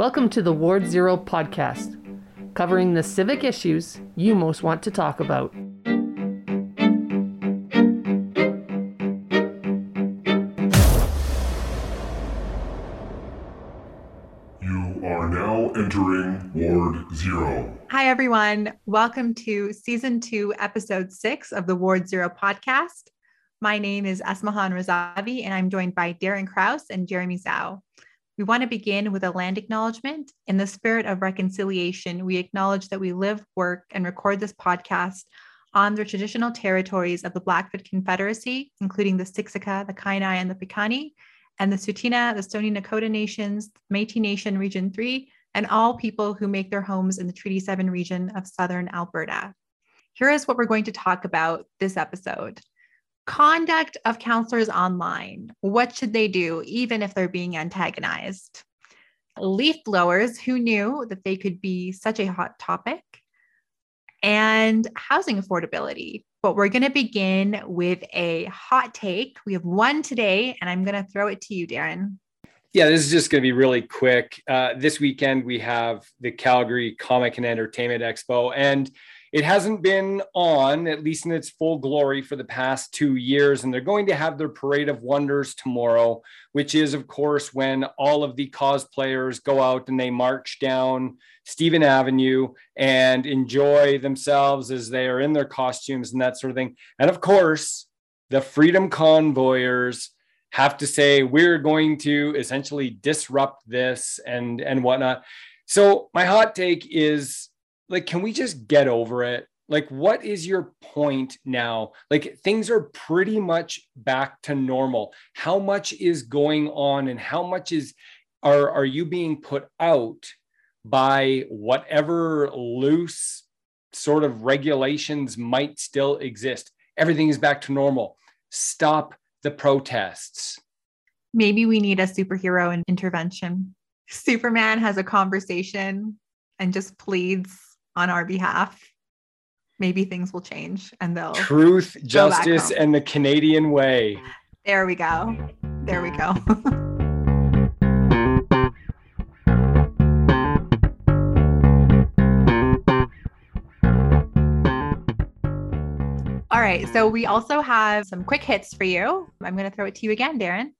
Welcome to the Ward Zero podcast, covering the civic issues you most want to talk about. You are now entering Ward Zero. Hi, everyone. Welcome to season two, episode six of the Ward Zero podcast. My name is Esmahan Razavi, and I'm joined by Darren Krause and Jeremy Zhao. We want to begin with a land acknowledgement. In the spirit of reconciliation, we acknowledge that we live, work, and record this podcast on the traditional territories of the Blackfoot Confederacy, including the Siksika, the Kainai, and the Piikani, and the Tsuut'ina, the Stoney Nakoda Nations, Métis Nation Region 3, and all people who make their homes in the Treaty 7 region of Southern Alberta. Here is what we're going to talk about this episode. Conduct of councillors online. What should they do, even if they're being antagonized? Leaf blowers, who knew that they could be such a hot topic? And housing affordability. But we're going to begin with a hot take. We have one today, and I'm going to throw it to you, Darren. Yeah, this is just going to be really quick. Uh, this weekend, we have the Calgary Comic and Entertainment Expo. And it hasn't been on, at least in its full glory, for the past two years. And they're going to have their Parade of Wonders tomorrow, which is, of course, when all of the cosplayers go out and they march down Stephen Avenue and enjoy themselves as they are in their costumes and that sort of thing. And of course, the Freedom Convoyers have to say we're going to essentially disrupt this and and whatnot. So my hot take is like, can we just get over it? Like, what is your point now? Like, things are pretty much back to normal. How much is going on, and how much is are are you being put out by whatever loose sort of regulations might still exist? Everything is back to normal. Stop the protests. Maybe we need a superhero intervention. Superman has a conversation and just pleads on our behalf, maybe things will change and they'll truth, justice, and the Canadian way. There we go. There we go. All right. So we also have some quick hits for you. I'm going to throw it to you again, Darren.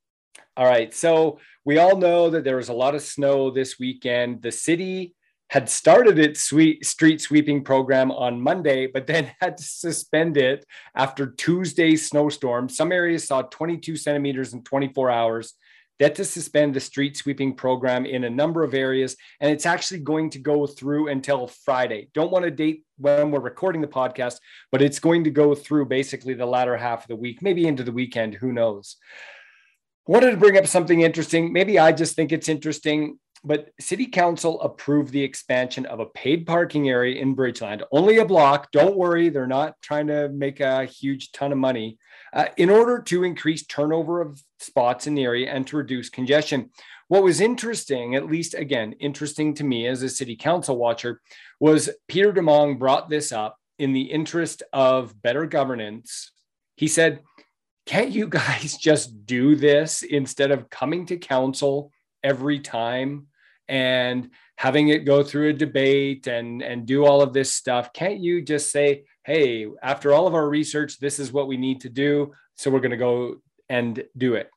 All right. So we all know that there was a lot of snow this weekend. The city had started its sweet street sweeping program on Monday, but then had to suspend it after Tuesday's snowstorm. Some areas saw 22 centimeters in 24 hours. They had to suspend the street sweeping program in a number of areas, and it's actually going to go through until Friday. Don't want to date when we're recording the podcast, but it's going to go through basically the latter half of the week, maybe into the weekend. Who knows? wanted to bring up something interesting. Maybe I just think it's interesting but city council approved the expansion of a paid parking area in Bridgeland, only a block. Don't worry, they're not trying to make a huge ton of money uh, in order to increase turnover of spots in the area and to reduce congestion. What was interesting, at least again, interesting to me as a city council watcher, was Peter Demong brought this up in the interest of better governance. He said, Can't you guys just do this instead of coming to council every time? And having it go through a debate and and do all of this stuff can't you just say hey after all of our research this is what we need to do so we're going to go and do it?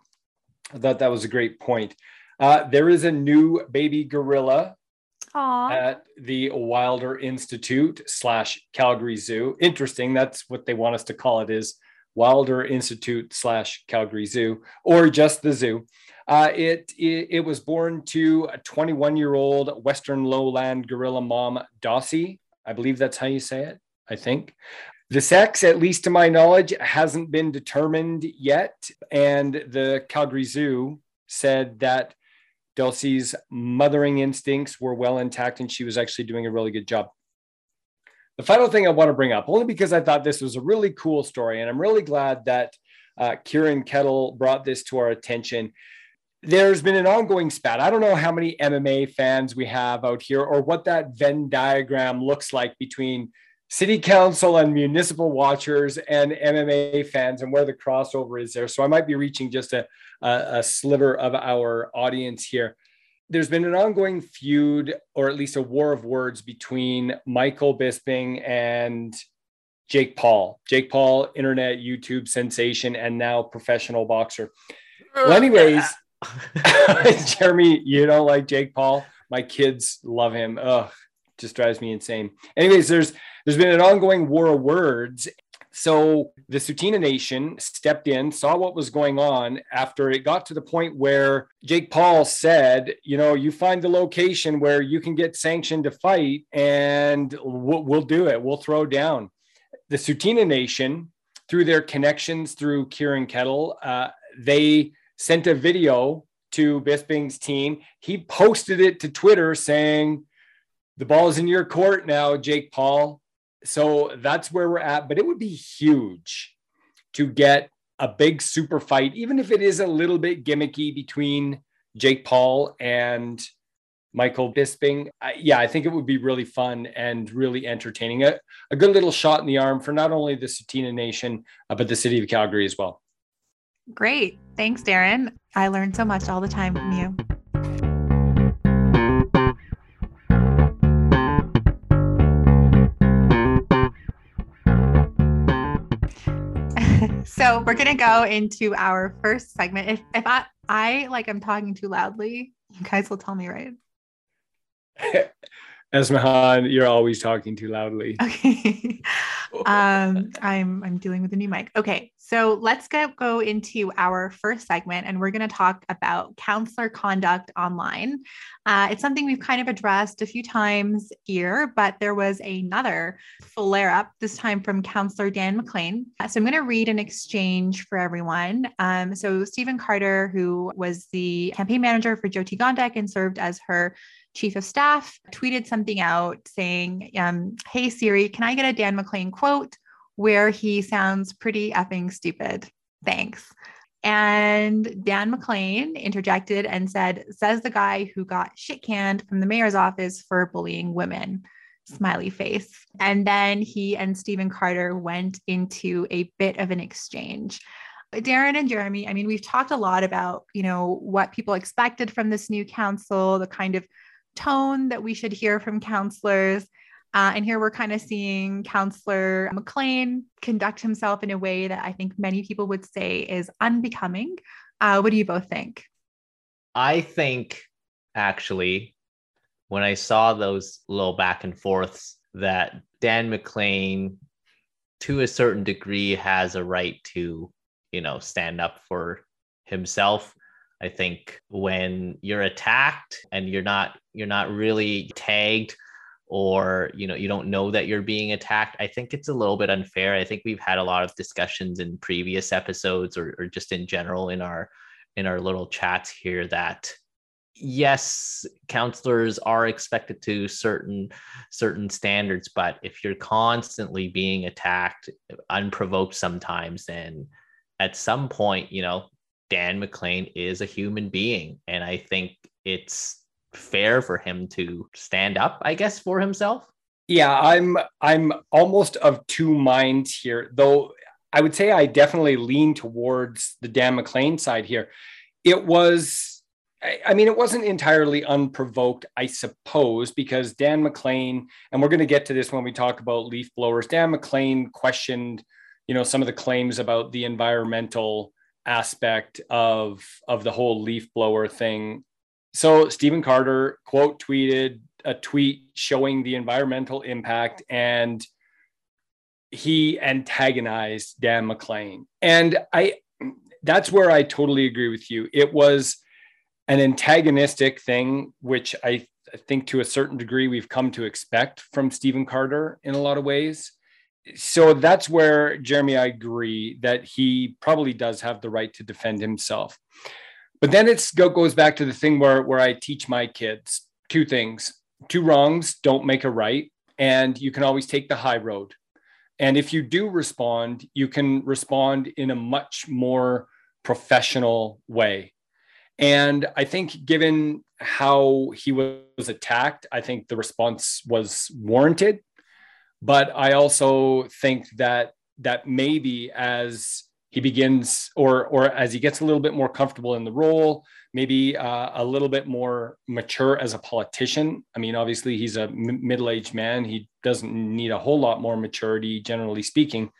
I thought that was a great point. Uh, there is a new baby gorilla Aww. at the wilder institute slash calgary zoo. Interesting that's what they want us to call it is wilder institute slash calgary zoo or just the zoo uh, it, it, it was born to a 21 year old Western lowland gorilla mom, Dossie. I believe that's how you say it. I think. The sex, at least to my knowledge, hasn't been determined yet. And the Calgary Zoo said that Dossie's mothering instincts were well intact and she was actually doing a really good job. The final thing I want to bring up, only because I thought this was a really cool story, and I'm really glad that uh, Kieran Kettle brought this to our attention there's been an ongoing spat. I don't know how many MMA fans we have out here or what that Venn diagram looks like between city council and municipal watchers and MMA fans and where the crossover is there. So I might be reaching just a, a, a sliver of our audience here. there's been an ongoing feud, or at least a war of words between Michael Bisping and Jake Paul. Jake Paul, internet, YouTube sensation, and now professional boxer. Well, anyways, Jeremy, you don't like Jake Paul? My kids love him. Ugh, just drives me insane. Anyways, there's there's been an ongoing war of words. So the Tsuut'ina Nation stepped in, saw what was going on after it got to the point where Jake Paul said, you know, you find the location where you can get sanctioned to fight and we'll, we'll do it. We'll throw down. The Tsuut'ina Nation, through their connections through Kieran Kettle, uh, they sent a video to Bisping's team. He posted it to Twitter saying, the ball's in your court now, Jake Paul. So that's where we're at. But it would be huge to get a big super fight, even if it is a little bit gimmicky between Jake Paul and Michael Bisping. I, yeah, I think it would be really fun and really entertaining. A, a good little shot in the arm for not only the Tsuut'ina Nation, uh, but the city of Calgary as well. Great. Thanks, Darren. I learn so much all the time from you. so we're gonna go into our first segment. If if I I like I'm talking too loudly, you guys will tell me right. Esmahan, you're always talking too loudly. Okay. um, I'm I'm dealing with a new mic. Okay, so let's go go into our first segment, and we're going to talk about councillor conduct online. Uh, it's something we've kind of addressed a few times here, but there was another flare up this time from councillor Dan McLean. Uh, so I'm going to read an exchange for everyone. Um, so Stephen Carter, who was the campaign manager for Jyoti Gondek and served as her chief of staff tweeted something out saying, um, Hey Siri, can I get a Dan McLean quote where he sounds pretty effing stupid? Thanks. And Dan McLean interjected and said, Says the guy who got shit canned from the mayor's office for bullying women. Smiley face. And then he and Stephen Carter went into a bit of an exchange. Darren and Jeremy, I mean, we've talked a lot about, you know, what people expected from this new council, the kind of tone that we should hear from councillors. Uh, and here we're kind of seeing Councillor McLean conduct himself in a way that I think many people would say is unbecoming. Uh, what do you both think? I think actually, when I saw those little back and forths, that Dan McLean, to a certain degree, has a right to, you know, stand up for himself. I think when you're attacked and you're not you're not really tagged or you know you don't know that you're being attacked i think it's a little bit unfair i think we've had a lot of discussions in previous episodes or, or just in general in our in our little chats here that yes councillors are expected to certain certain standards but if you're constantly being attacked unprovoked sometimes then at some point you know Dan McLean is a human being. And I think it's fair for him to stand up, I guess, for himself. Yeah, I'm I'm almost of two minds here, though I would say I definitely lean towards the Dan McLean side here. It was I mean, it wasn't entirely unprovoked, I suppose, because Dan McLean, and we're going to get to this when we talk about leaf blowers. Dan McLean questioned, you know, some of the claims about the environmental aspect of of the whole leaf blower thing. So Stephen Carter quote tweeted a tweet showing the environmental impact and he antagonized Dan McLean. And I that's where I totally agree with you. It was an antagonistic thing, which I, I think to a certain degree we've come to expect from Stephen Carter in a lot of ways so that's where Jeremy, I agree that he probably does have the right to defend himself. But then it goes back to the thing where, where I teach my kids two things two wrongs don't make a right, and you can always take the high road. And if you do respond, you can respond in a much more professional way. And I think, given how he was attacked, I think the response was warranted but I also think that that maybe as he begins or or as he gets a little bit more comfortable in the role maybe uh, a little bit more mature as a politician. I mean obviously he's a m- middle-aged man. He doesn't need a whole lot more maturity generally speaking.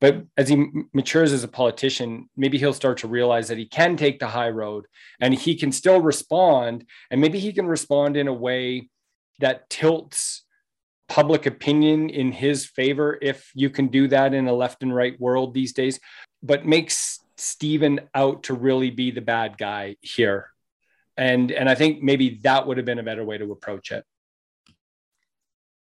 But as he m- matures as a politician maybe he'll start to realize that he can take the high road and he can still respond and maybe he can respond in a way that tilts public opinion in his favor if you can do that in a left and right world these days but makes Stephen out to really be the bad guy here. And and I think maybe that would have been a better way to approach it.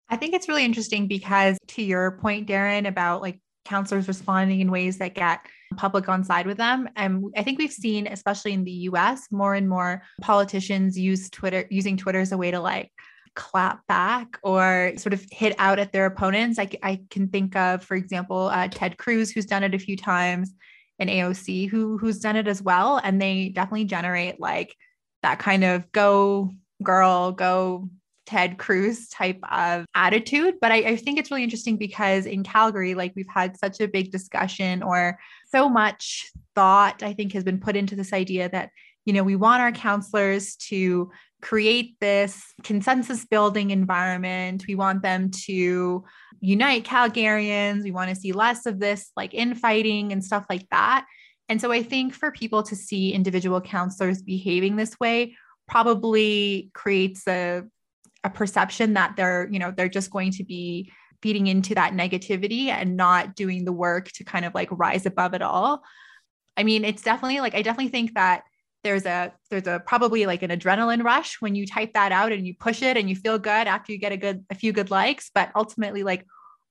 I think it's really interesting because to your point, Darren, about like councillors responding in ways that get public on side with them. And I think we've seen, especially in the US, more and more politicians use Twitter, using Twitter as a way to like clap back or sort of hit out at their opponents. I, I can think of, for example, uh, Ted Cruz, who's done it a few times, and AOC, who who's done it as well, and they definitely generate like that kind of go girl, go Ted Cruz type of attitude. But I, I, think it's really interesting because in Calgary, like we've had such a big discussion or so much thought, I think, has been put into this idea that, you know, we want our councillors to create this consensus building environment. We want them to unite Calgarians. We want to see less of this like infighting and stuff like that. And so I think for people to see individual councillors behaving this way probably creates a, a perception that they're, you know, they're just going to be feeding into that negativity and not doing the work to kind of like rise above it all. I mean, it's definitely like, I definitely think that there's a there's a probably like an adrenaline rush when you type that out and you push it and you feel good after you get a good a few good likes. But ultimately like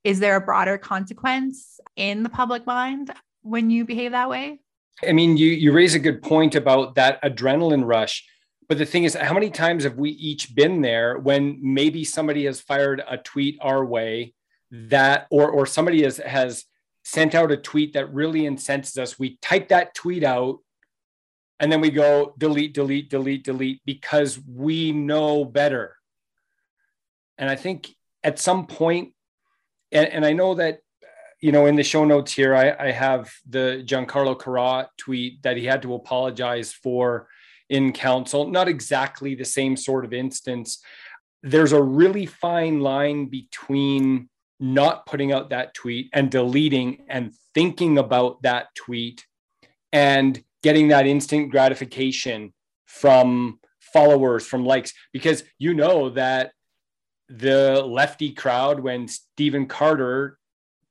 is there a broader consequence in the public mind when you behave that way? I mean you you raise a good point about that adrenaline rush. But the thing is how many times have we each been there when maybe somebody has fired a tweet our way that or or somebody has has sent out a tweet that really incenses us? We type that tweet out and then we go delete delete delete delete because we know better. And i think at some point and, and i know that you know in the show notes here i, I have the Gian-Carlo Carra tweet that he had to apologize for in council. Not exactly the same sort of instance. There's a really fine line between not putting out that tweet and deleting and thinking about that tweet and getting that instant gratification from followers, from likes, because you know that the lefty crowd, when Stephen Carter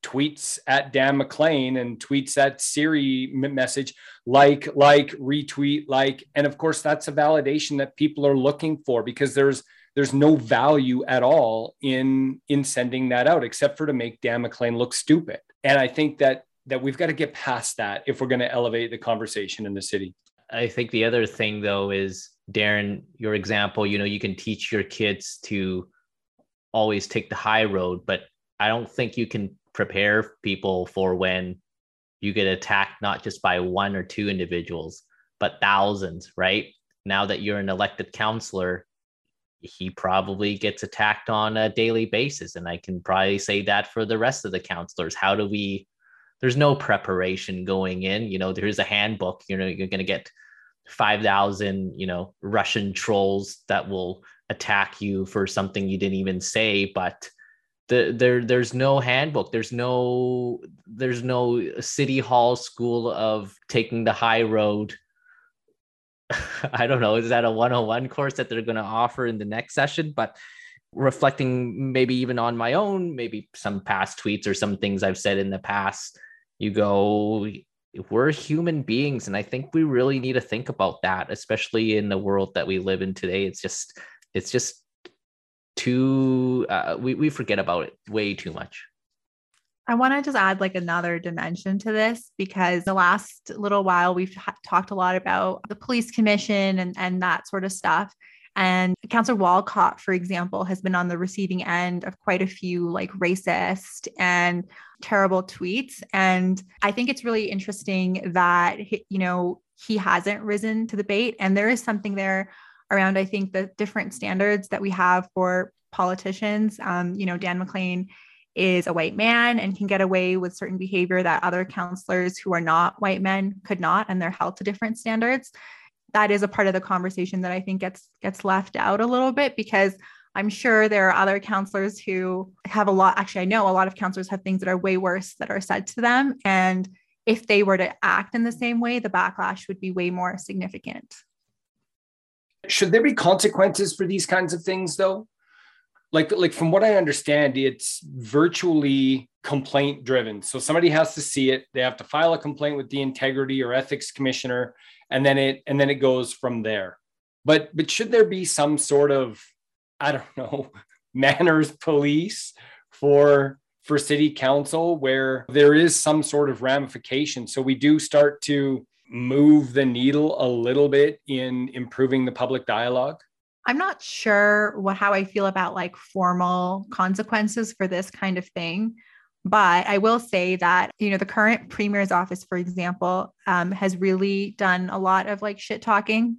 tweets at Dan McLean and tweets that Siri message, like, like, retweet, like, and of course that's a validation that people are looking for because there's there's no value at all in in sending that out except for to make Dan McLean look stupid. And I think that that we've got to get past that if we're going to elevate the conversation in the city. I think the other thing though is Darren, your example, you know, you can teach your kids to always take the high road, but I don't think you can prepare people for when you get attacked not just by one or two individuals, but thousands, right? Now that you're an elected councillor, he probably gets attacked on a daily basis. And I can probably say that for the rest of the councillors. How do we there's no preparation going in. You know, there's a handbook. You know, you're going to get five thousand, you know, Russian trolls that will attack you for something you didn't even say, but the, there there's no handbook there's no there's no city hall school of taking the high road i don't know is that a 101 course that they're going to offer in the next session but reflecting maybe even on my own maybe some past tweets or some things i've said in the past you go we're human beings and i think we really need to think about that especially in the world that we live in today it's just it's just too uh, we, we forget about it way too much I want to just add like another dimension to this because the last little while we've ha- talked a lot about the police commission and, and that sort of stuff. And Councillor Walcott, for example, has been on the receiving end of quite a few like racist and terrible tweets. And I think it's really interesting that, you know, he hasn't risen to the bait. And there is something there around, I think, the different standards that we have for politicians. Um, you know, Dan McLean is a white man and can get away with certain behavior that other councillors who are not white men could not and they're held to different standards that is a part of the conversation that i think gets gets left out a little bit because i'm sure there are other councillors who have a lot actually i know a lot of councillors have things that are way worse that are said to them. And if they were to act in the same way the backlash would be way more significant. Should there be consequences for these kinds of things though? Like like from what i understand it's virtually complaint driven so somebody has to see it. They have to file a complaint with the integrity or ethics commissioner and then it and then it goes from there. But but should there be some sort of i don't know manners police for for city council where there is some sort of ramification so we do start to move the needle a little bit in improving the public dialogue I'm not sure what how I feel about like formal consequences for this kind of thing. But I will say that, you know, the current premier's office, for example, um, has really done a lot of like shit talking,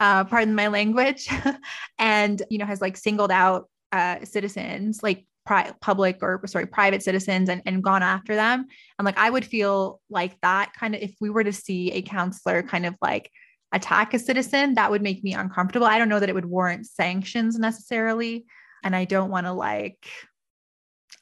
uh, pardon my language, and, you know, has like singled out uh, citizens, like pri- public or sorry, private citizens and, and gone after them. And like, I would feel like that kind of, if we were to see a councillor kind of like attack a citizen, that would make me uncomfortable. I don't know that it would warrant sanctions necessarily. And I don't want to like,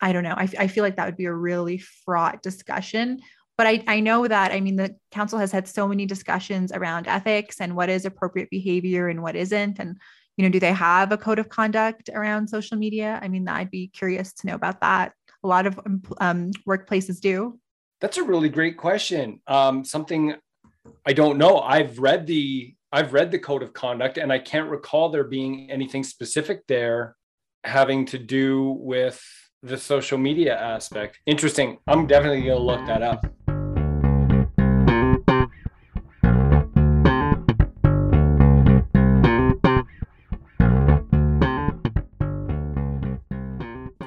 I don't know. I, I feel like that would be a really fraught discussion. But I, I know that, I mean, the council has had so many discussions around ethics and what is appropriate behavior and what isn't. And, you know, do they have a code of conduct around social media? I mean, I'd be curious to know about that. A lot of um, workplaces do. That's a really great question. Um, something I don't know. I've read the I've read the code of conduct and I can't recall there being anything specific there having to do with the social media aspect. Interesting. I'm definitely going to look that up.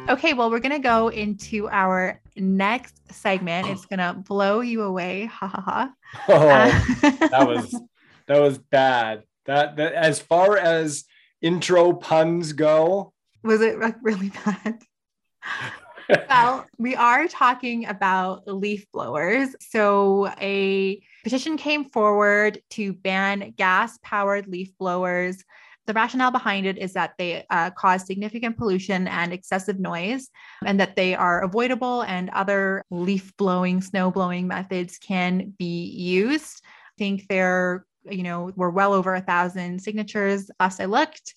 Okay, well, we're going to go into our next segment. It's going to blow you away. Ha ha ha. Oh, uh, that was that was bad. That that as far as intro puns go, was it really bad? Well, we are talking about leaf blowers. So, a petition came forward to ban gas powered leaf blowers the rationale behind it is that they uh, cause significant pollution and excessive noise, and that they are avoidable, and other leaf blowing, snow blowing methods can be used. I think there, you know, we're well over a thousand signatures. Last I looked,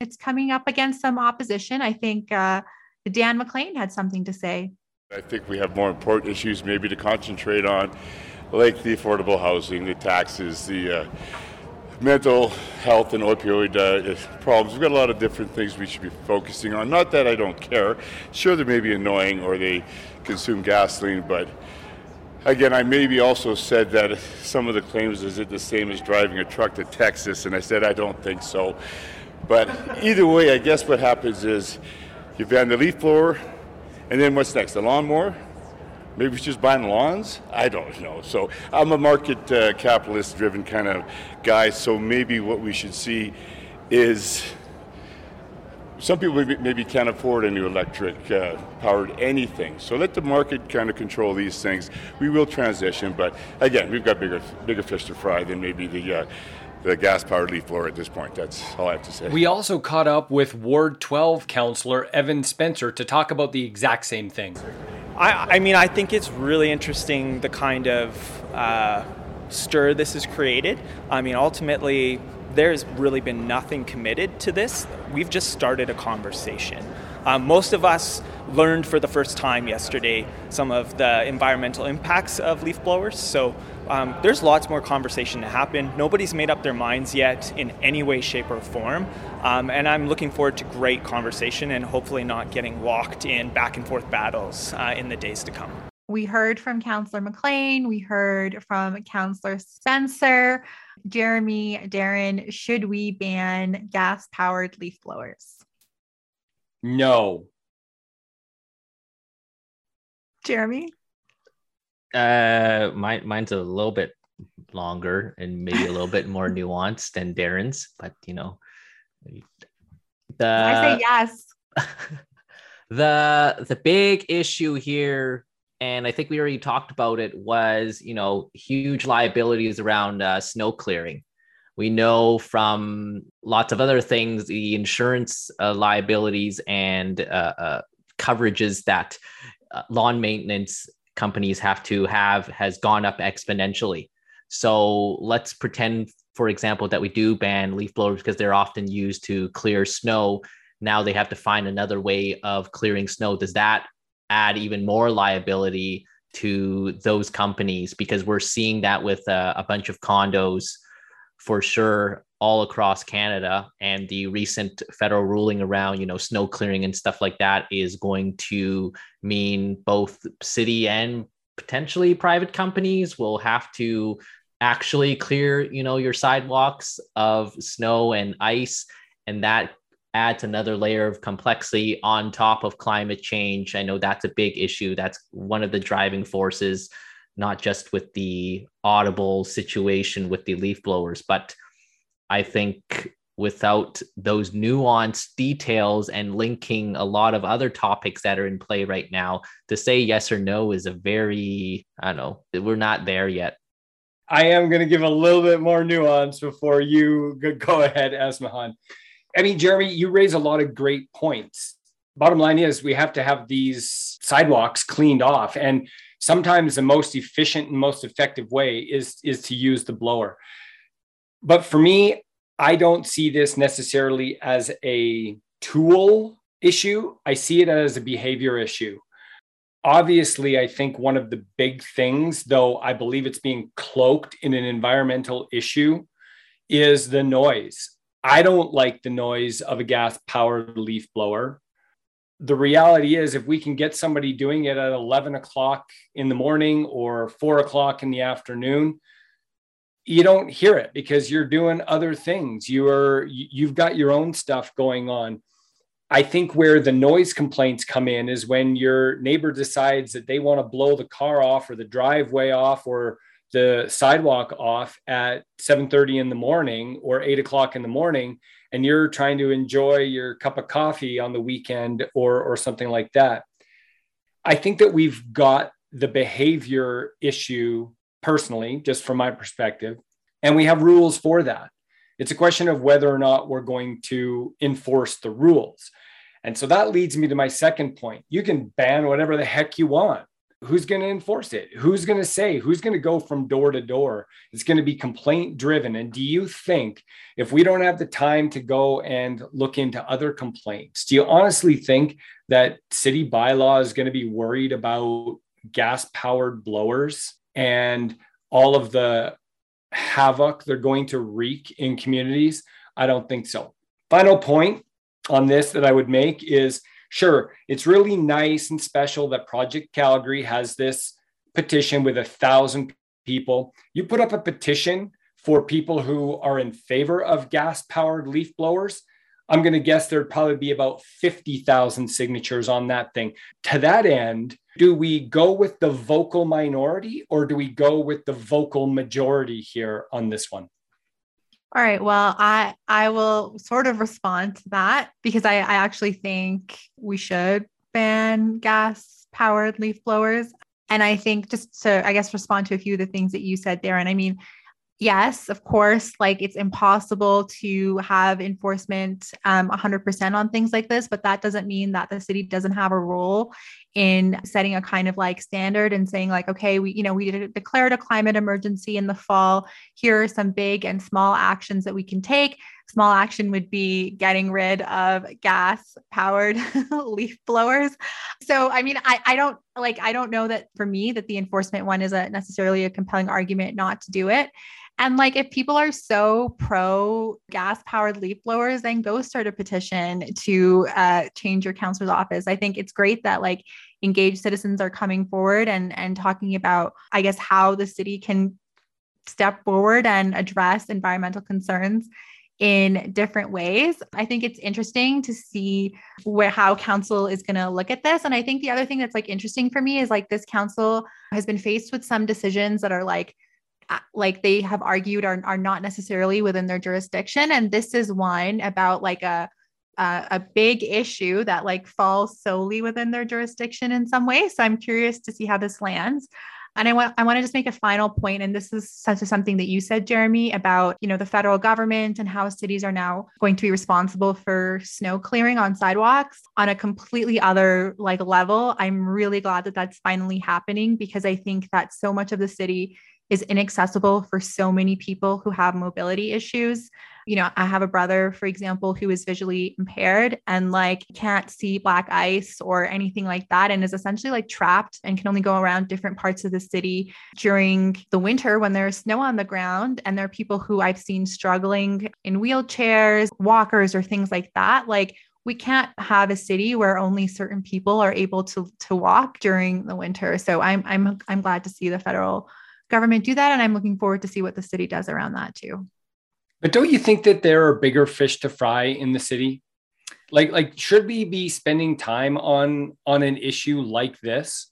it's coming up against some opposition. I think uh, Dan McLean had something to say. I think we have more important issues maybe to concentrate on, like the affordable housing, the taxes, the uh, mental health and opioid uh, problems. We've got a lot of different things we should be focusing on. Not that I don't care. Sure, they may be annoying or they consume gasoline, but again, I maybe also said that some of the claims is it the same as driving a truck to Texas, and I said I don't think so. But either way, I guess what happens is you ban the leaf blower, and then what's next? The lawnmower? Maybe it's just buying lawns? I don't know. So I'm a market uh, capitalist driven kind of guy. So maybe what we should see is some people maybe, maybe can't afford a new electric uh, powered anything. So let the market kind of control these things. We will transition, but again, we've got bigger bigger fish to fry than maybe the. Uh, the gas powered leaf blower at this point. That's all I have to say. We also caught up with Ward 12 councillor Evan Spencer to talk about the exact same thing. I, I mean, I think it's really interesting the kind of uh, stir this has created. I mean, ultimately, there's really been nothing committed to this. We've just started a conversation. Um, most of us learned for the first time yesterday some of the environmental impacts of leaf blowers. So um, there's lots more conversation to happen. Nobody's made up their minds yet in any way, shape, or form. Um, and I'm looking forward to great conversation and hopefully not getting locked in back and forth battles uh, in the days to come. We heard from Councillor McLean. We heard from Councillor Spencer. Jeremy, Darren, should we ban gas powered leaf blowers? No. Jeremy? Uh, mine, mine's a little bit longer and maybe a little bit more nuanced than Darren's, but you know, the I say yes. The the big issue here, and I think we already talked about it, was you know huge liabilities around uh, snow clearing. We know from lots of other things, the insurance uh, liabilities and uh, uh coverages that uh, lawn maintenance companies have to have has gone up exponentially. So let's pretend, for example, that we do ban leaf blowers because they're often used to clear snow. Now they have to find another way of clearing snow. Does that add even more liability to those companies? Because we're seeing that with uh, a bunch of condos for sure all across Canada. And the recent federal ruling around, you know, snow clearing and stuff like that is going to mean both city and potentially private companies will have to actually clear, you know, your sidewalks of snow and ice. And that adds another layer of complexity on top of climate change. I know that's a big issue. That's one of the driving forces, not just with the audible situation with the leaf blowers, but I think without those nuanced details and linking a lot of other topics that are in play right now, to say yes or no is a very, I don't know, we're not there yet. I am going to give a little bit more nuance before you go ahead, Esmahan. I mean, Jeremy, you raise a lot of great points. Bottom line is we have to have these sidewalks cleaned off. And sometimes the most efficient and most effective way is, is to use the blower but for me, I don't see this necessarily as a tool issue. I see it as a behavior issue. Obviously, I think one of the big things, though I believe it's being cloaked in an environmental issue, is the noise. I don't like the noise of a gas powered leaf blower. The reality is, if we can get somebody doing it at 11 o'clock in the morning or four o'clock in the afternoon, you don't hear it because you're doing other things. You are you've got your own stuff going on. I think where the noise complaints come in is when your neighbor decides that they want to blow the car off or the driveway off or the sidewalk off at 7.30 in the morning or 8 o'clock in the morning and you're trying to enjoy your cup of coffee on the weekend or or something like that i think that we've got the behavior issue personally, just from my perspective. And we have rules for that. It's a question of whether or not we're going to enforce the rules. And so that leads me to my second point. You can ban whatever the heck you want. Who's going to enforce it? Who's going to say? Who's going to go from door to door? It's going to be complaint driven. And do you think if we don't have the time to go and look into other complaints, do you honestly think that city bylaw is going to be worried about gas powered blowers? and all of the havoc they're going to wreak in communities? I don't think so. Final point on this that I would make is sure, it's really nice and special that Project Calgary has this petition with a thousand people. You put up a petition for people who are in favor of gas powered leaf blowers. I'm going to guess there'd probably be about 50,000 signatures on that thing. To that end, do we go with the vocal minority or do we go with the vocal majority here on this one? All right. Well, I I will sort of respond to that because I, I actually think we should ban gas powered leaf blowers. And I think just to, I guess, respond to a few of the things that you said, there. And I mean, yes, of course, like it's impossible to have enforcement um, 100% on things like this, but that doesn't mean that the city doesn't have a role in setting a kind of like standard and saying like okay we you know we declared a climate emergency in the fall. Here are some big and small actions that we can take small action would be getting rid of gas powered leaf blowers. So i mean I, I don't like i don't know that for me that the enforcement one is a necessarily a compelling argument not to do it. And like, if people are so pro gas powered leaf blowers, then go start a petition to uh, change your councillor's office. I think it's great that like engaged citizens are coming forward and and talking about, I guess, how the city can step forward and address environmental concerns in different ways. I think it's interesting to see where how council is going to look at this. And I think the other thing that's like interesting for me is like this council has been faced with some decisions that are like like they have argued are, are not necessarily within their jurisdiction and this is one about like a uh, a big issue that like falls solely within their jurisdiction in some way. So I'm curious to see how this lands. And I want I want to just make a final point, and this is such something that you said, Jeremy, about you know the federal government and how cities are now going to be responsible for snow clearing on sidewalks on a completely other like level. I'm really glad that that's finally happening because I think that so much of the city is inaccessible for so many people who have mobility issues you know, I have a brother, for example, who is visually impaired and like can't see black ice or anything like that, and is essentially like trapped and can only go around different parts of the city during the winter when there's snow on the ground. And there are people who I've seen struggling in wheelchairs, walkers, or things like that. Like, we can't have a city where only certain people are able to to walk during the winter. So I'm I'm I'm glad to see the federal government do that and I'm looking forward to see what the city does around that too. But don't you think that there are bigger fish to fry in the city? Like, like should we be spending time on on an issue like this?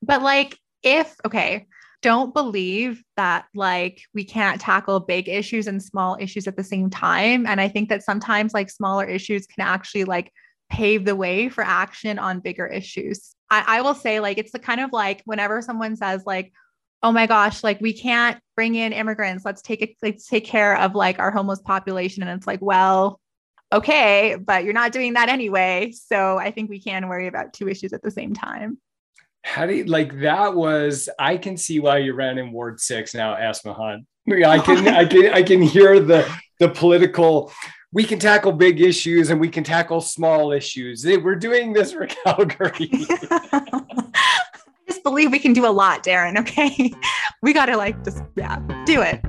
But like, if okay, don't believe that like we can't tackle big issues and small issues at the same time. And I think that sometimes like smaller issues can actually like pave the way for action on bigger issues. I, I will say like it's the kind of like whenever someone says like, oh my gosh, like we can't bring in immigrants. Let's take it, let's take care of like our homeless population. And it's like, well, okay, but you're not doing that anyway. So I think we can worry about two issues at the same time. How do you like that was I can see why you ran in Ward six now, Esmahan. I can I can I can hear the the political we can tackle big issues and we can tackle small issues. We're doing this for Calgary. believe we can do a lot, Darren. Okay. We got to like just, yeah, do it.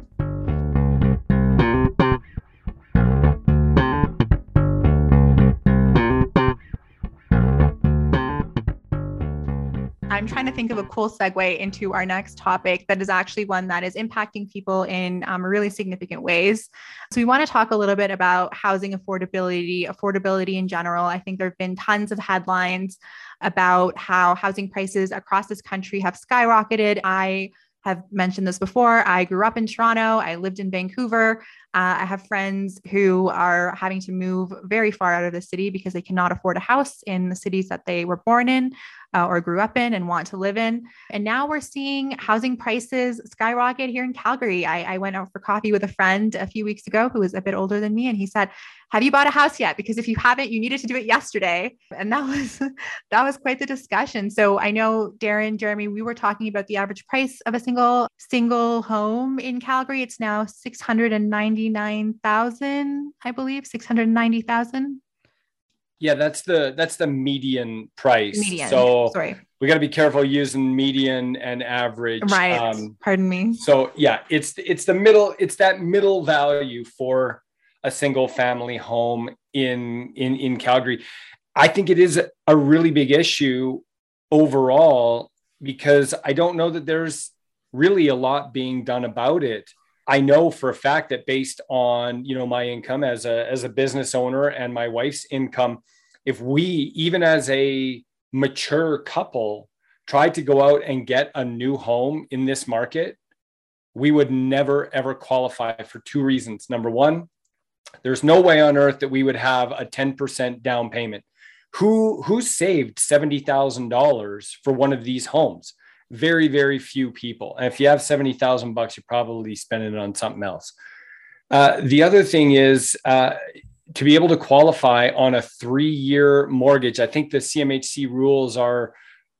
I'm trying to think of a cool segue into our next topic that is actually one that is impacting people in um, really significant ways. So, we want to talk a little bit about housing affordability, affordability in general. I think there have been tons of headlines about how housing prices across this country have skyrocketed. I have mentioned this before. I grew up in Toronto. I lived in Vancouver. Uh, I have friends who are having to move very far out of the city because they cannot afford a house in the cities that they were born in uh, or grew up in and want to live in. And now we're seeing housing prices skyrocket here in Calgary. I, I went out for coffee with a friend a few weeks ago who was a bit older than me, and he said, "Have you bought a house yet? Because if you haven't, you needed to do it yesterday." And that was that was quite the discussion. So I know Darren, Jeremy, we were talking about the average price of a single single home in Calgary. It's now six hundred and ninety nine thousand, I believe, six hundred ninety thousand. Yeah, that's the that's the median price. Median. So sorry, we got to be careful using median and average. Right. Um, Pardon me. So yeah, it's it's the middle. It's that middle value for a single family home in in in Calgary. I think it is a really big issue overall because I don't know that there's really a lot being done about it. I know for a fact that based on you know my income as a as a business owner and my wife's income, if we even as a mature couple tried to go out and get a new home in this market, we would never ever qualify for two reasons. Number one, there's no way on earth that we would have a 10% down payment. Who who saved $70,000 for one of these homes? Very very few people. And if you have 70000 bucks you're probably spending it on something else. Uh, the other thing is uh, to be able to qualify on a three year mortgage i think the cmhc rules are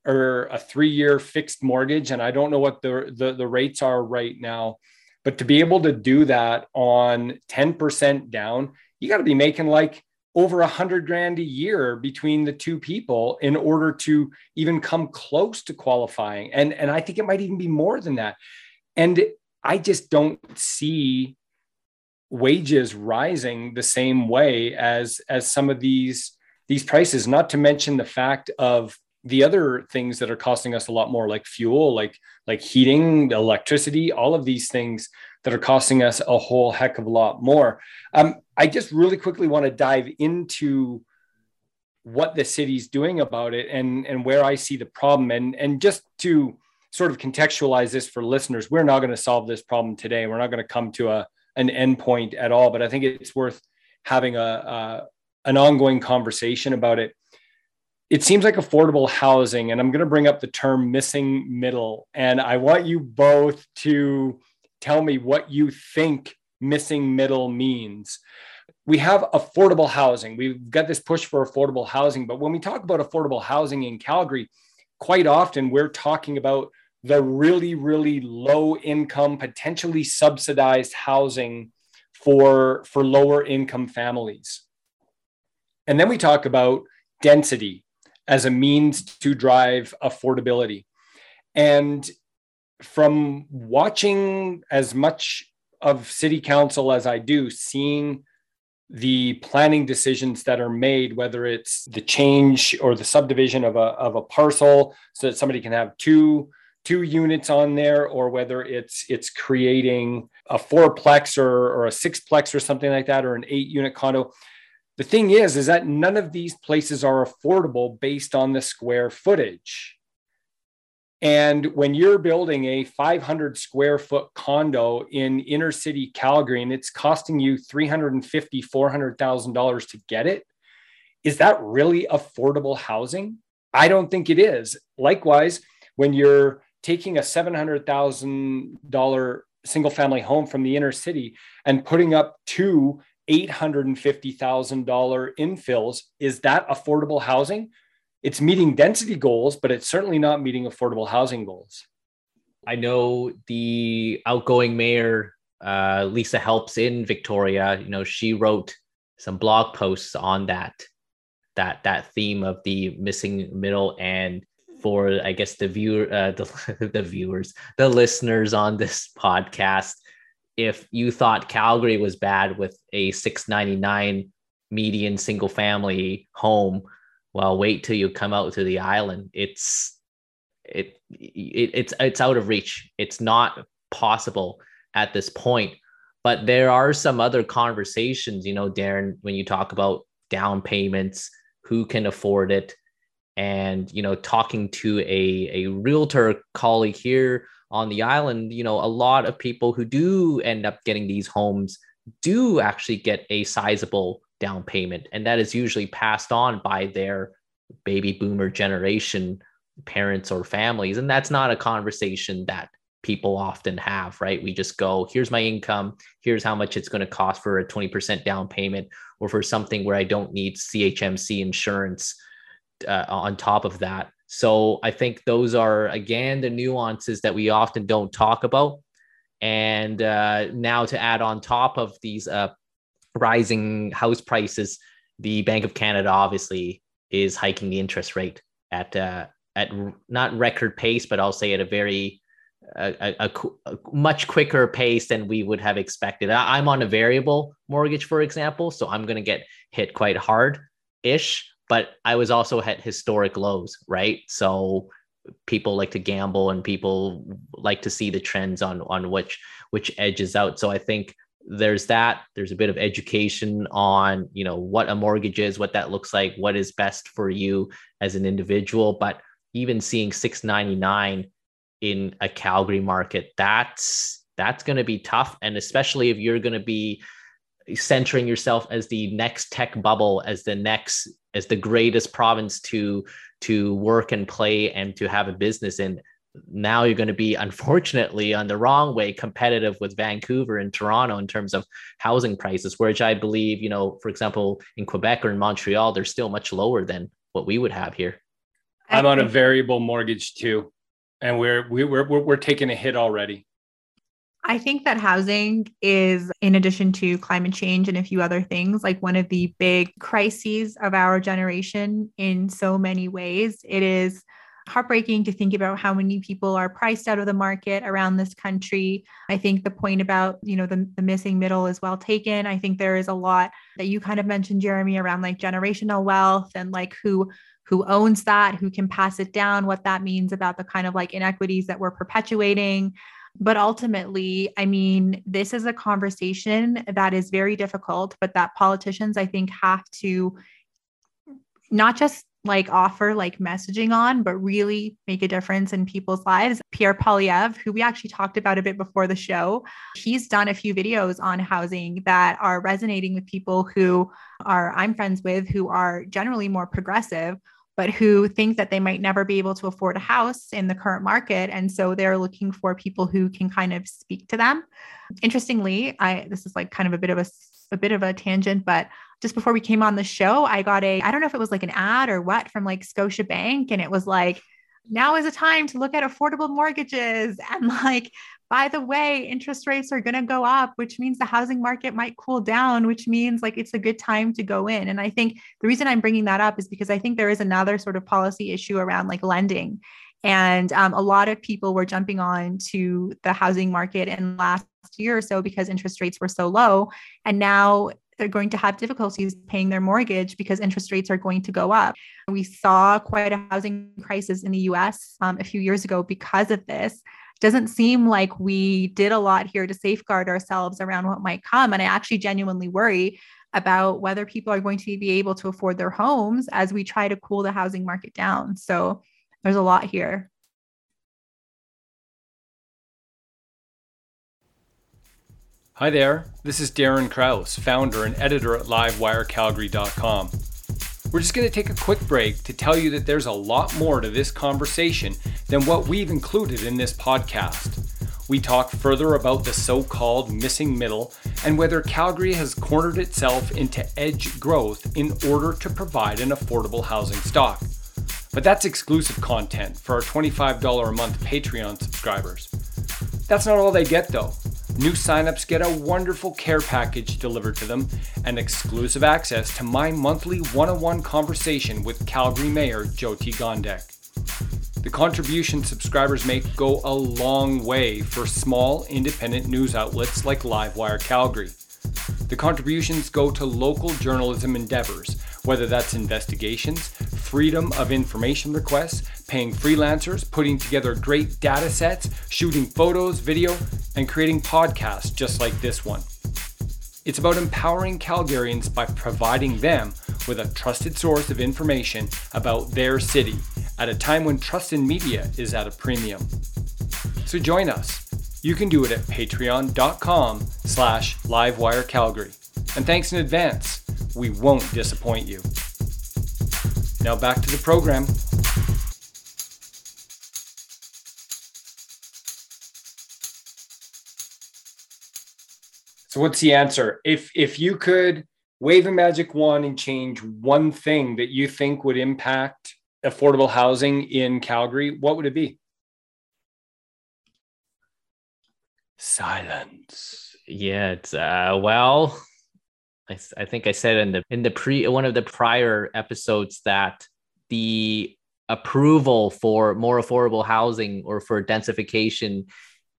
are a three year fixed mortgage and i don't know what the, the the rates are right now but to be able to do that on 10% down you got to be making like over a hundred grand a year between the two people in order to even come close to qualifying. And, and I think it might even be more than that. And I just don't see wages rising the same way as as some of these these prices not to mention the fact of the other things that are costing us a lot more like fuel like like heating electricity all of these things that are costing us a whole heck of a lot more. Um, I just really quickly want to dive into what the city's doing about it and, and where I see the problem. And, and just to sort of contextualize this for listeners, we're not going to solve this problem today. We're not going to come to a, an endpoint at all, but I think it's worth having a, a, an ongoing conversation about it. It seems like affordable housing, and I'm going to bring up the term missing middle. And I want you both to tell me what you think missing middle means. We have affordable housing. We've got this push for affordable housing. But when we talk about affordable housing in Calgary, quite often we're talking about the really, really low income, potentially subsidized housing for, for lower income families. And then we talk about density as a means to drive affordability. And from watching as much of city council as I do, seeing the planning decisions that are made, whether it's the change or the subdivision of a, of a parcel so that somebody can have two two units on there, or whether it's it's creating a fourplex or, or a sixplex or something like that, or an eight unit condo. The thing is, is that none of these places are affordable based on the square footage. And when you're building a 500 square foot condo in inner city Calgary and it's costing you $350,000, $400,000 to get it, is that really affordable housing? I don't think it is. Likewise, when you're taking a $700,000 single family home from the inner city and putting up two $850,000 infills, is that affordable housing? it's meeting density goals, but it's certainly not meeting affordable housing goals. I know the outgoing mayor, uh, Lisa Helps in Victoria. You know, she wrote some blog posts on that that that theme of the missing middle and for I guess the viewer uh, the, the viewers the listeners on this podcast if you thought Calgary was bad with a 699 median single family home well wait till you come out to the island. It's it, it it's it's out of reach. It's not possible at this point. But there are some other conversations you know darren when you talk about down payments who can afford it. And you know talking to a a realtor colleague here on the island you know a lot of people who do end up getting these homes do actually get a sizable down payment. And that is usually passed on by their baby boomer generation parents or families. And that's not a conversation that people often have, right? We just go, here's my income, here's how much it's going to cost for a 20% down payment, or for something where I don't need CHMC insurance uh, on top of that. So I think those are, again, the nuances that we often don't talk about. And uh, now to add on top of these uh, rising house prices, the Bank of Canada obviously is hiking the interest rate at uh, at not record pace, but I'll say at a very a, a, a, much quicker pace than we would have expected. I, am on a variable mortgage, for example, so I'm going to get hit quite hard ish. But I was also at historic lows, right? So people like to gamble and people like to see the trends on on which which edges out. So I think there's that there's a bit of education on you know what a mortgage is what that looks like what is best for you as an individual but even seeing 699 in a calgary market that's that's going to be tough and especially if you're going to be centering yourself as the next tech bubble as the next as the greatest province to to work and play and to have a business in now you're going to be unfortunately on the wrong way competitive with Vancouver and Toronto in terms of housing prices, which I believe, you know, for example, in Quebec or in Montreal, they're still much lower than what we would have here. I'm on a variable mortgage too, and we're we, we're we're, we're taking a hit already. I think that housing is, in addition to climate change and a few other things, like one of the big crises of our generation in so many ways. It is heartbreaking to think about how many people are priced out of the market around this country. I think the point about, you know, the, the missing middle is well taken. I think there is a lot that you kind of mentioned, Jeremy, around like generational wealth and like who who owns that, who can pass it down, what that means about the kind of like inequities that we're perpetuating. But ultimately, I mean, this is a conversation that is very difficult, but that politicians, I think, have to not just like offer like messaging on, but really make a difference in people's lives. Pierre Poilievre, who we actually talked about a bit before the show, he's done a few videos on housing that are resonating with people who are I'm friends with who are generally more progressive but who think that they might never be able to afford a house in the current market. And so they're looking for people who can kind of speak to them. Interestingly i this is like kind of a bit of a a bit of a tangent but just before we came on the show i got a i don't know if it was like an ad or what from like scotia bank and it was like now is a time to look at affordable mortgages. And like by the way, interest rates are going to go up, which means the housing market might cool down, which means like it's a good time to go in. And I think the reason I'm bringing that up is because I think there is another sort of policy issue around like lending. And um, a lot of people were jumping on to the housing market in last year or so because interest rates were so low. And now they're going to have difficulties paying their mortgage because interest rates are going to go up. We saw quite a housing crisis in the US um, a few years ago because of this doesn't seem like we did a lot here to safeguard ourselves around what might come. And I actually genuinely worry about whether people are going to be able to afford their homes as we try to cool the housing market down. So there's a lot here. Hi there, this is Darren Krause, founder and editor at LiveWireCalgary.com. We're just going to take a quick break to tell you that there's a lot more to this conversation than what we've included in this podcast. We talk further about the so called missing middle and whether Calgary has cornered itself into edge growth in order to provide an affordable housing stock. But that's exclusive content for our $25 a month Patreon subscribers. That's not all they get though. New signups get a wonderful care package delivered to them and exclusive access to my monthly one on one conversation with Calgary Mayor Jyoti Gondek. The contributions subscribers make go a long way for small independent news outlets like Livewire Calgary. The contributions go to local journalism endeavors, whether that's investigations, freedom of information requests, paying freelancers, putting together great data sets, shooting photos, video, and creating podcasts just like this one. It's about empowering Calgarians by providing them with a trusted source of information about their city at a time when trust in media is at a premium. So join us. You can do it at patreon.com slash livewirecalgary. And thanks in advance. We won't disappoint you. Now back to the program. So what's the answer? If if you could wave a magic wand and change one thing that you think would impact affordable housing in Calgary, what would it be? Silence. Yeah, it's uh well, I, I think I said in the in the pre one of the prior episodes that the approval for more affordable housing or for densification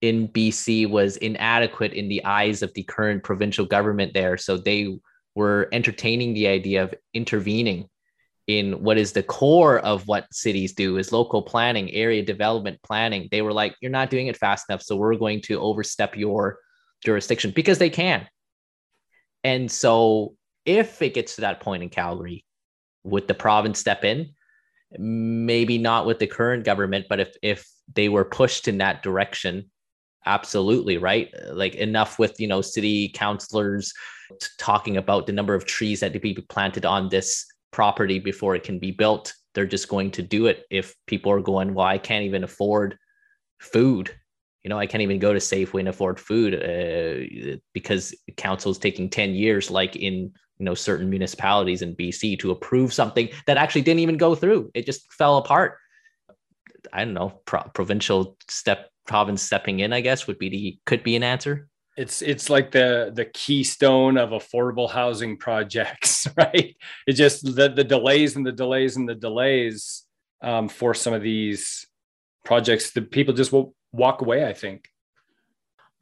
in BC was inadequate in the eyes of the current provincial government there. So they were entertaining the idea of intervening in what is the core of what cities do is local planning, area development planning. They were like, you're not doing it fast enough. So we're going to overstep your jurisdiction because they can. And so if it gets to that point in Calgary, would the province step in? Maybe not with the current government, but if if they were pushed in that direction, absolutely right? Like enough with you know city councilors talking about the number of trees that to be planted on this property before it can be built. They're just going to do it if people are going well i can't even afford food you know i can't even go to safeway and afford food uh, because council is taking 10 years like in you know certain municipalities in bc to approve something that actually didn't even go through it just fell apart i don't know pro- provincial step province stepping in, I guess, would be the could be an answer. It's it's like the the keystone of affordable housing projects, right? It just the the delays and the delays and the delays um, for some of these projects. The people just will walk away. I think.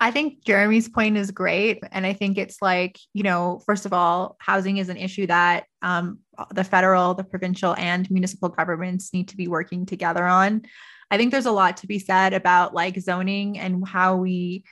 I think Jeremy's point is great. And I think it's like, you know, first of all, housing is an issue that um, the federal, the provincial, and municipal governments need to be working together on. I think there's a lot to be said about like zoning and how we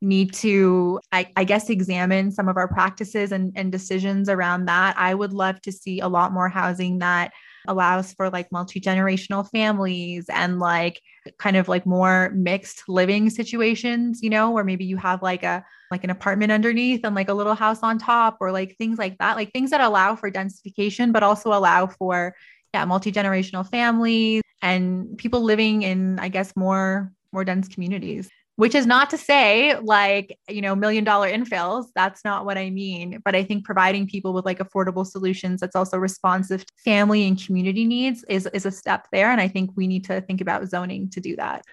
need to, I, I, guess, examine some of our practices and, and decisions around that. I would love to see a lot more housing that allows for like multi-generational families and like kind of like more mixed living situations, you know, where maybe you have like a like an apartment underneath and like a little house on top or like things like that, like things that allow for densification but also allow for yeah, multi-generational families and people living in I guess more more dense communities which is not to say like you know million dollar infills that's not what i mean but i think providing people with like affordable solutions that's also responsive to family and community needs is is a step there and i think we need to think about zoning to do that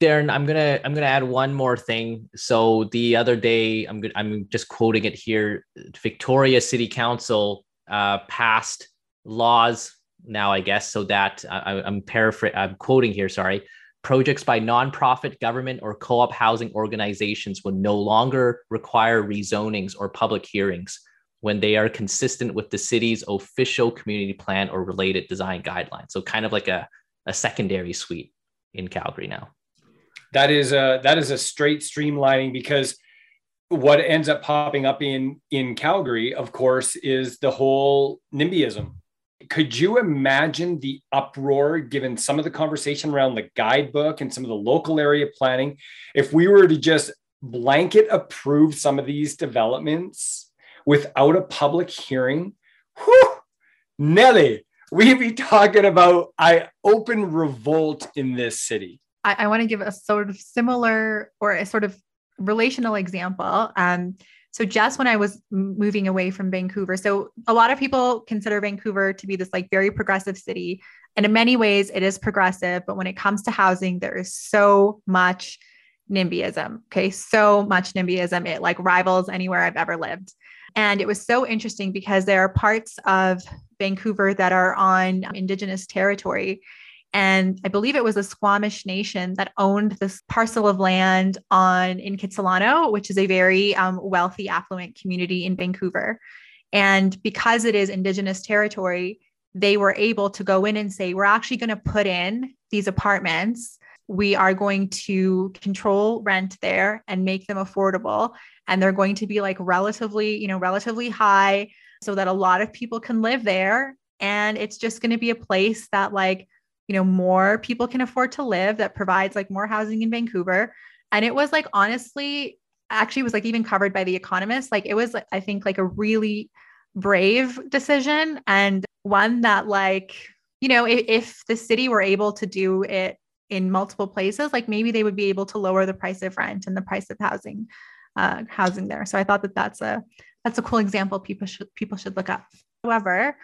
Darren, I'm gonna I'm gonna add one more thing. So the other day, I'm gonna, I'm just quoting it here. Victoria City Council uh, passed laws now, I guess, so that I, I'm paraphrasing. I'm quoting here. Sorry, Projects by nonprofit, government, or co op housing organizations will no longer require rezonings or public hearings when they are consistent with the city's official community plan or related design guidelines. So, kind of like a, a secondary suite in Calgary now. That is a that is a straight streamlining because what ends up popping up in in Calgary, of course, is the whole NIMBYism could you imagine the uproar given some of the conversation around the guidebook and some of the local area planning? If we were to just blanket approve some of these developments without a public hearing whew, nelly we'd be talking about i open revolt in this city. I, I want to give a sort of similar or a sort of relational example. Um, so just when I was moving away from Vancouver, so a lot of people consider Vancouver to be this like very progressive city. And in many ways, it is progressive. But when it comes to housing, there is so much NIMBYism. Okay. So much NIMBYism. It like rivals anywhere I've ever lived. And it was so interesting because there are parts of Vancouver that are on Indigenous territory. And I believe it was the Squamish Nation that owned this parcel of land on in Kitsilano, which is a very um, wealthy, affluent community in Vancouver. And because it is Indigenous territory, they were able to go in and say, we're actually going to put in these apartments. We are going to control rent there and make them affordable. And they're going to be like relatively, you know, relatively high so that a lot of people can live there. And it's just going to be a place that like you know more people can afford to live that provides like more housing in vancouver. And it was like honestly actually was like even covered by the economist. Like it was i think like a really brave decision and one that like you know if, if the city were able to do it in multiple places like maybe they would be able to lower the price of rent and the price of housing uh, housing there. So i thought that that's a that's a cool example people should people should look up. However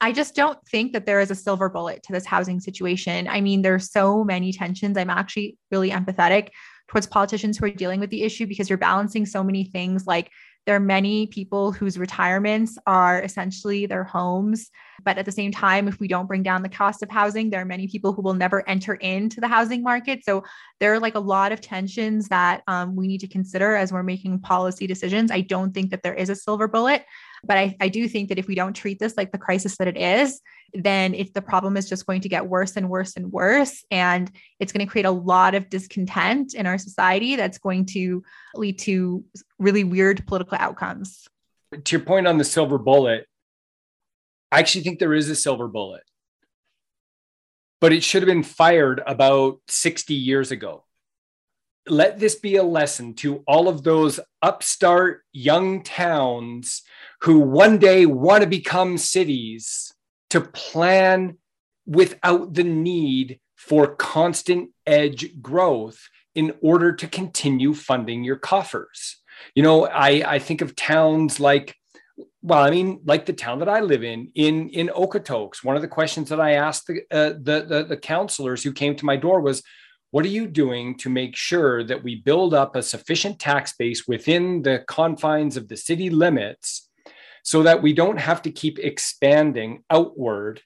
I just don't think that there is a silver bullet to this housing situation. I mean, there's so many tensions. I'm actually really empathetic towards politicians who are dealing with the issue because you're balancing so many things like there are many people whose retirements are essentially their homes. But at the same time, if we don't bring down the cost of housing, there are many people who will never enter into the housing market. So there are like a lot of tensions that um, we need to consider as we're making policy decisions. I don't think that there is a silver bullet. But I, I do think that if we don't treat this like the crisis that it is, then if the problem is just going to get worse and worse and worse. And it's going to create a lot of discontent in our society that's going to lead to really weird political outcomes. To your point on the silver bullet, I actually think there is a silver bullet, but it should have been fired about 60 years ago. Let this be a lesson to all of those upstart young towns who one day want to become cities to plan without the need for constant edge growth in order to continue funding your coffers. You know, I, I think of towns like, well, I mean, like the town that I live in, in in Okotoks. One of the questions that I asked the, uh, the, the the councillors who came to my door was, "What are you doing to make sure that we build up a sufficient tax base within the confines of the city limits so that we don't have to keep expanding outward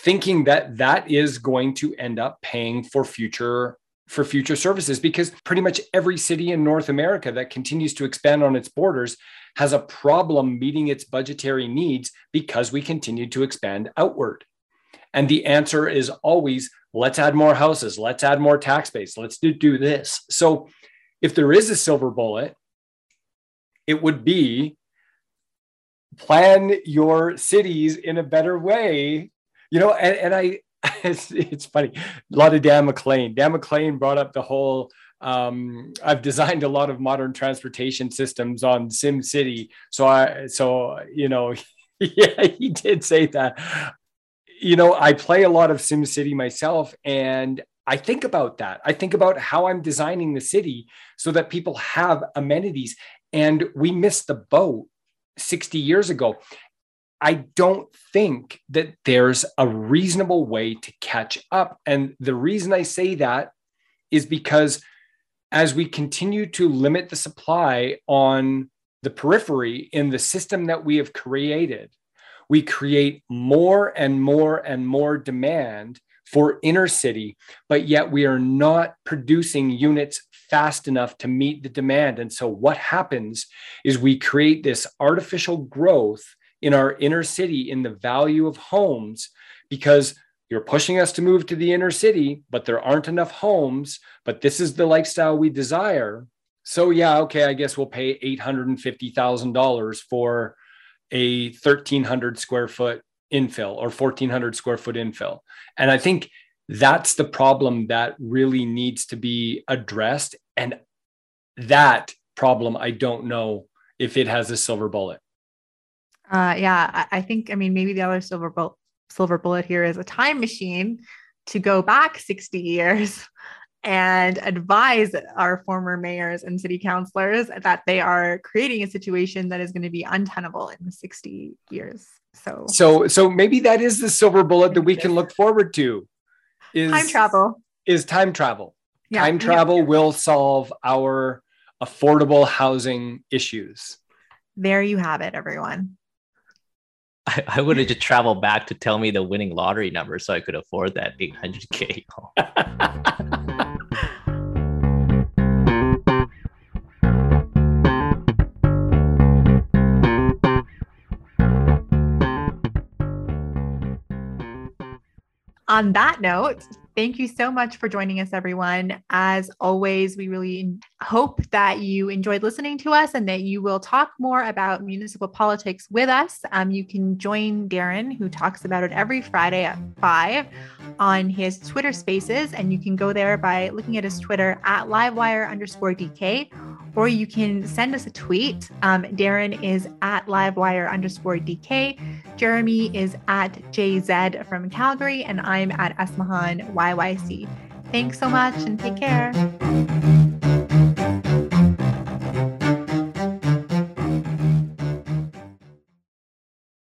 thinking that that is going to end up paying for future for future services because pretty much every city in North America that continues to expand on its borders has a problem meeting its budgetary needs because we continue to expand outward. And the answer is always let's add more houses, let's add more tax base, let's do, do this. So if there is a silver bullet, it would be plan your cities in a better way you know, and, and I, it's, it's funny. A lot of Dan McLean. Dan McLean brought up the whole. Um, I've designed a lot of modern transportation systems on Sim City, so I, so you know, yeah, he did say that. You know, I play a lot of Sim City myself, and I think about that. I think about how I'm designing the city so that people have amenities, and we missed the boat 60 years ago. I don't think that there's a reasonable way to catch up. And the reason I say that is because as we continue to limit the supply on the periphery in the system that we have created, we create more and more and more demand for inner city, but yet we are not producing units fast enough to meet the demand. And so what happens is we create this artificial growth in our inner city in the value of homes because you're pushing us to move to the inner city, but there aren't enough homes, but this is the lifestyle we desire. So, yeah, okay, I guess we'll pay $850,000 for a 1,300 square foot infill or 1,400 square foot infill. And I think that's the problem that really needs to be addressed. And that problem, I don't know if it has a silver bullet. Uh, yeah, I, think, I mean, maybe the other silver bullet, silver bullet here is a time machine to go back 60 years and advise our former mayors and city councilors that they are creating a situation that is going to be untenable in 60 years. So, so, so maybe that is the silver bullet that we can look forward to. Is time travel. Is time travel. Yeah, time travel yeah. will solve our affordable housing issues. There you have it, everyone. I, I would have just traveled back to tell me the winning lottery number so I could afford that 800K. On that note, Thank you so much for joining us, everyone. As always, we really hope that you enjoyed listening to us and that you will talk more about municipal politics with us. Um, you can join Darren, who talks about it every Friday at 5 on his Twitter spaces. And you can go there by looking at his Twitter at livewire underscore DK or you can send us a tweet. Um, Darren is at livewire underscore DK. Jeremy is at JZ from Calgary, and I'm at Esmahan YYC. Thanks so much and take care.